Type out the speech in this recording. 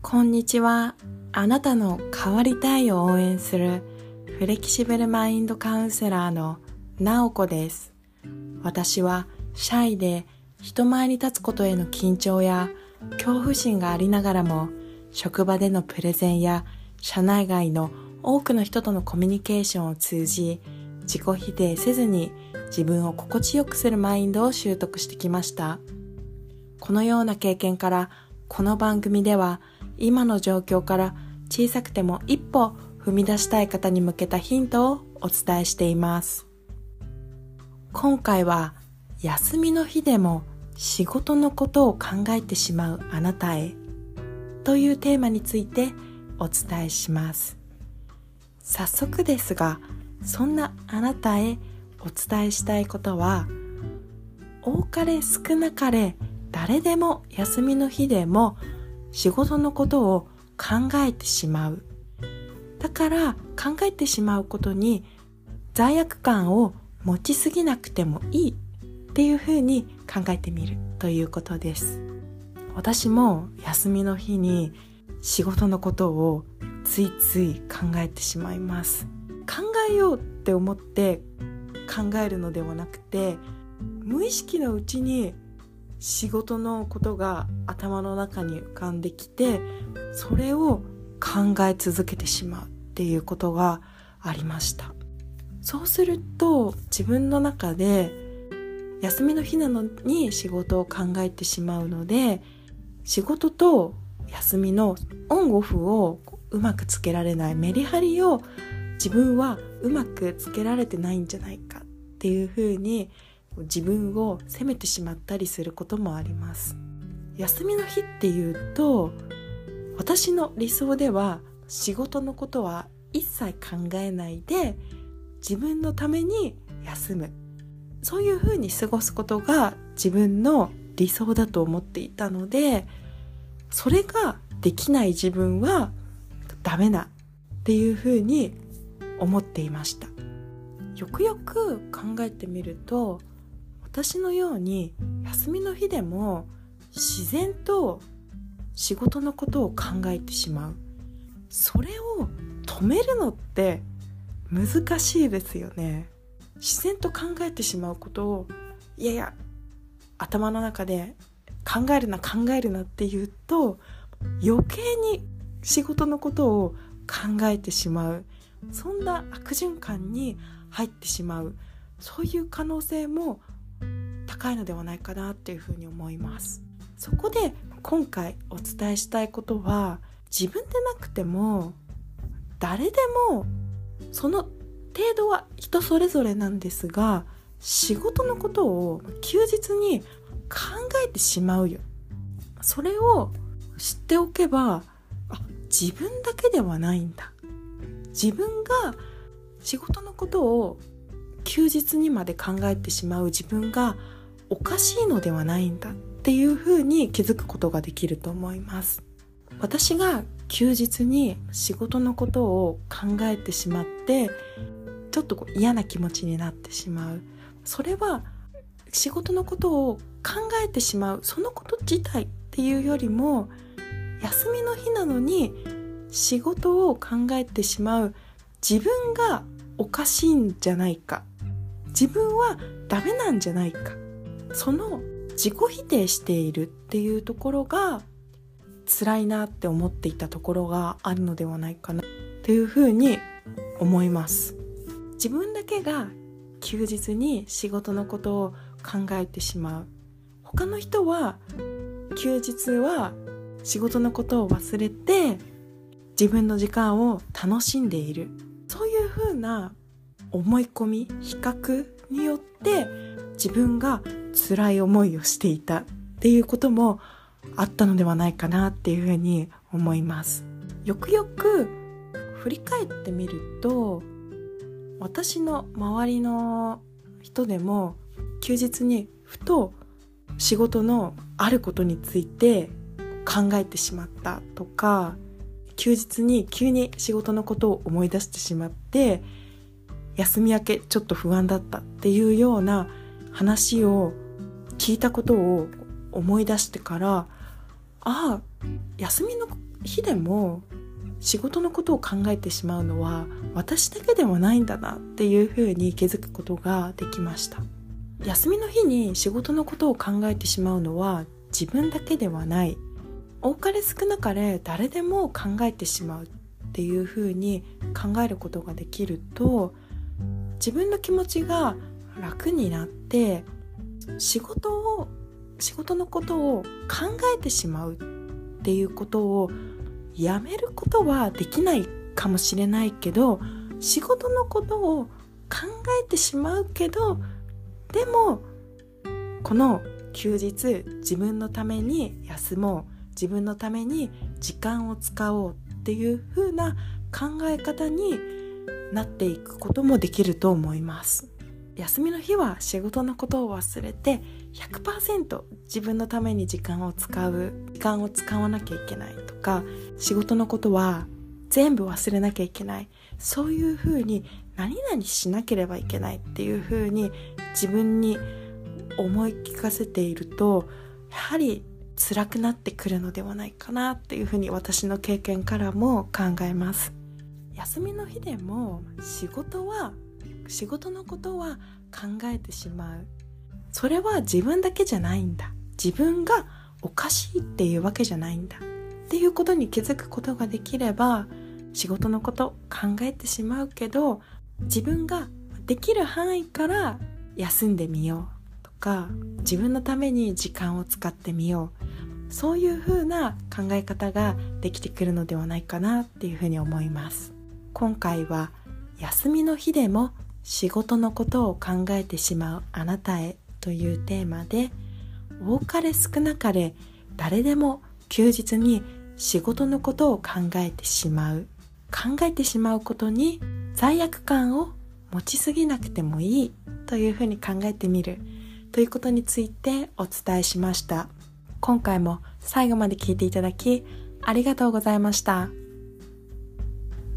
こんにちは。あなたの変わりたいを応援するフレキシブルマインドカウンセラーのなおこです。私はシャイで人前に立つことへの緊張や恐怖心がありながらも職場でのプレゼンや社内外の多くの人とのコミュニケーションを通じ自己否定せずに自分を心地よくするマインドを習得してきました。このような経験からこの番組では今の状況から小さくても一歩踏み出したい方に向けたヒントをお伝えしています。今回は休みの日でも仕事のことを考えてしまうあなたへというテーマについてお伝えします。早速ですが、そんなあなたへお伝えしたいことは、多かれ少なかれ誰でも休みの日でも仕事のことを考えてしまう。だから考えてしまうことに罪悪感を持ちすぎなくてもいいっていうふうに考えてみるということです。私も休みの日に仕事のことをついつい考えてしまいます。考えようって思って考えるのではなくて無意識のうちに仕事のことが頭の中に浮かんできてそれを考え続けてしまうっていうことがありました。そうすると自分の中で休みの日なのに仕事を考えてしまうので仕事と休みのオンオフをうまくつけられないメリハリを自分はうまくつけられてないんじゃないかっていうふうに自分を責めてしまったりすることもあります。休みの日っていうと私の理想では仕事のことは一切考えないで自分のために休む。そういうふうに過ごすことが自分の理想だと思っていたのでそれができない自分はダメだっていうふうに思っていました。よくよく考えてみると私のように休みの日でも自然と仕事のことを考えてしまう。それを止めるのって難しいですよね。自然と考えてしまうことをいやいや頭の中で考えるな考えるなって言うと余計に仕事のことを考えてしまう。そんな悪循環に入ってしまう。そういう可能性も高いのではないかなっていうふうに思います。そこで今回お伝えしたいことは自分でなくても誰でもその程度は人それぞれなんですが仕事のことを休日に考えてしまうよ。それを知っておけばあ自分だけではないんだ。自分が仕事のことを休日にまで考えてしまう自分がおかしいのではないんだっていうふうに気づくことができると思います。私が休日に仕事のことを考えてしまってちょっとこう嫌な気持ちになってしまう。それは仕事のことを考えてしまう。そのこと自体っていうよりも休みの日なのに仕事を考えてしまう。自分がおかしいんじゃないか。自分はダメなんじゃないか。その自己否定しているっていうところが辛いなって思っていたところがあるのではないかなっていうふうに思います。自分だけが休日に仕事のことを考えてしまう。他の人は休日は仕事のことを忘れて自分の時間を楽しんでいる。そういうふうな思い込み比較によって自分が辛い思いをしていたっていうこともあったのではないかなっていうふうに思います。よくよく振り返ってみると私の周りの人でも休日にふと仕事のあることについて考えてしまったとか休日に急に仕事のことを思い出してしまって休み明けちょっと不安だったっていうような話を聞いたことを思い出してからああ休みの日でも仕事のことを考えてしまうのは私だけではないんだなっていうふうに気づくことができました。休みの日に仕事のことを考えてしまうのは自分だけではない。多かれ少なかれ誰でも考えてしまうっていうふうに考えることができると自分の気持ちが楽になって仕事を仕事のことを考えてしまうっていうことをやめることはできないかもしれないけど仕事のことを考えてしまうけどでもこの休日自分のために休もう自分のために時間を使おうっていう風な考え方になっていくこともできると思います。休みの日は仕事のことを忘れて100%自分のために時間を使う時間を使わなきゃいけないとか仕事のことは全部忘れなきゃいけない。そういうふうに何々しなければいけないっていうふうに自分に思い聞かせているとやはり辛くなってくるのではないかなっていうふうに私の経験からも考えます。休みの日でも仕事は仕事のことは考えてしまう。それは自分だけじゃないんだ。自分がおかしいっていうわけじゃないんだ。っていうことに気づくことができれば仕事のこと考えてしまうけど自分ができる範囲から休んでみよう。とか自分のために時間を使ってみよう。そういう風な考え方ができてくるのではないかなっていうふうに思います。今回は休みの日でも仕事のことを考えてしまうあなたへというテーマで多かれ少なかれ誰でも休日に仕事のことを考えてしまう。考えてしまうことに罪悪感を持ちすぎなくてもいいというふうに考えてみる。ということについてお伝えしました。今回も最後まで聞いていただきありがとうございました。